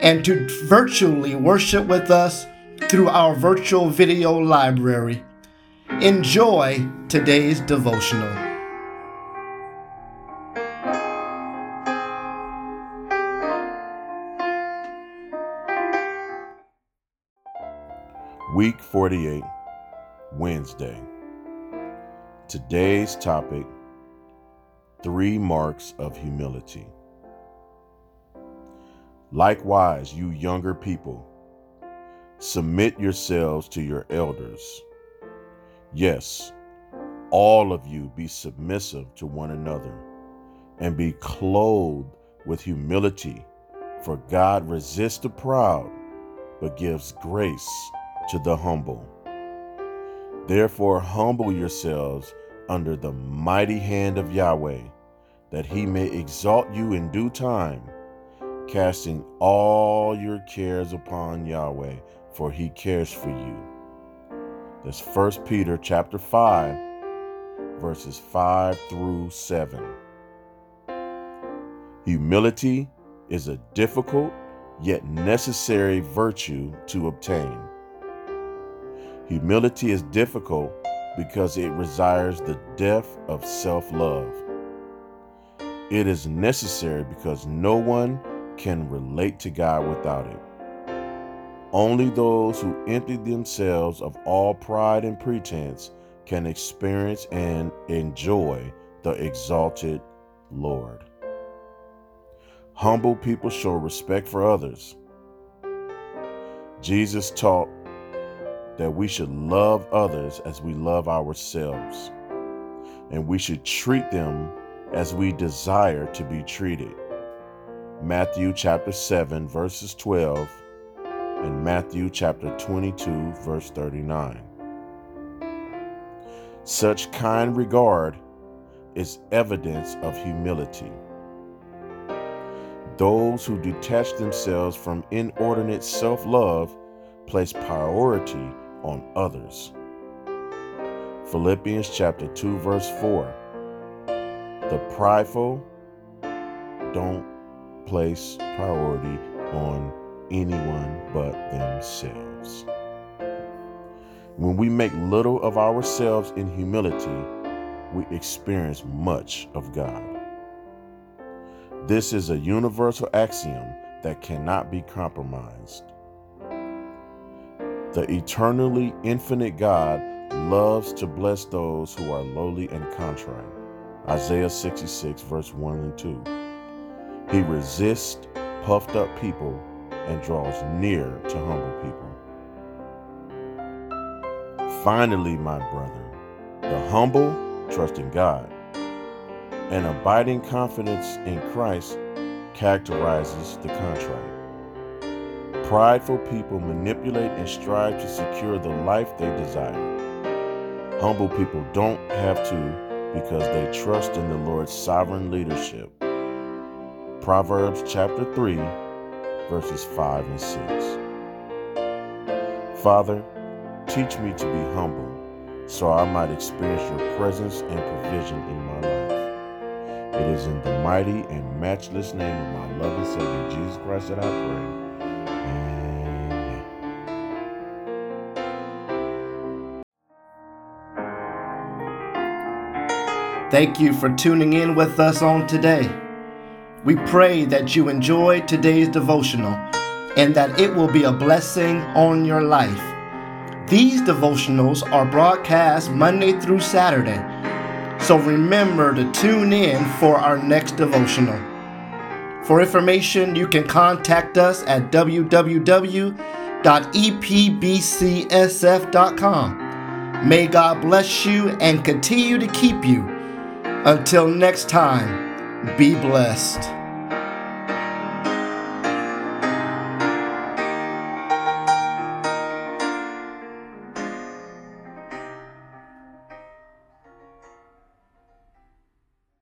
and to virtually worship with us through our virtual video library. Enjoy today's devotional. Week 48, Wednesday. Today's topic Three Marks of Humility. Likewise, you younger people, submit yourselves to your elders. Yes, all of you be submissive to one another and be clothed with humility, for God resists the proud, but gives grace to the humble. Therefore, humble yourselves under the mighty hand of Yahweh, that he may exalt you in due time casting all your cares upon Yahweh, for he cares for you. That's 1 Peter chapter 5, verses 5 through 7. Humility is a difficult yet necessary virtue to obtain. Humility is difficult because it desires the depth of self love. It is necessary because no one can relate to God without it. Only those who empty themselves of all pride and pretense can experience and enjoy the exalted Lord. Humble people show respect for others. Jesus taught that we should love others as we love ourselves, and we should treat them as we desire to be treated. Matthew chapter 7, verses 12, and Matthew chapter 22, verse 39. Such kind regard is evidence of humility. Those who detach themselves from inordinate self love place priority on others. Philippians chapter 2, verse 4. The prideful don't place priority on anyone but themselves. When we make little of ourselves in humility, we experience much of God. This is a universal axiom that cannot be compromised. The eternally infinite God loves to bless those who are lowly and contrite. Isaiah 66, verse 1 and 2. He resists puffed up people and draws near to humble people. Finally, my brother, the humble trust in God. An abiding confidence in Christ characterizes the contrite. Prideful people manipulate and strive to secure the life they desire. Humble people don't have to because they trust in the Lord's sovereign leadership. Proverbs chapter 3, verses 5 and 6. Father, teach me to be humble so I might experience your presence and provision in my life. It is in the mighty and matchless name of my loving Savior Jesus Christ that I pray. Amen. Thank you for tuning in with us on today. We pray that you enjoyed today's devotional and that it will be a blessing on your life. These devotionals are broadcast Monday through Saturday, so remember to tune in for our next devotional. For information, you can contact us at www.epbcsf.com. May God bless you and continue to keep you. Until next time. Be blessed.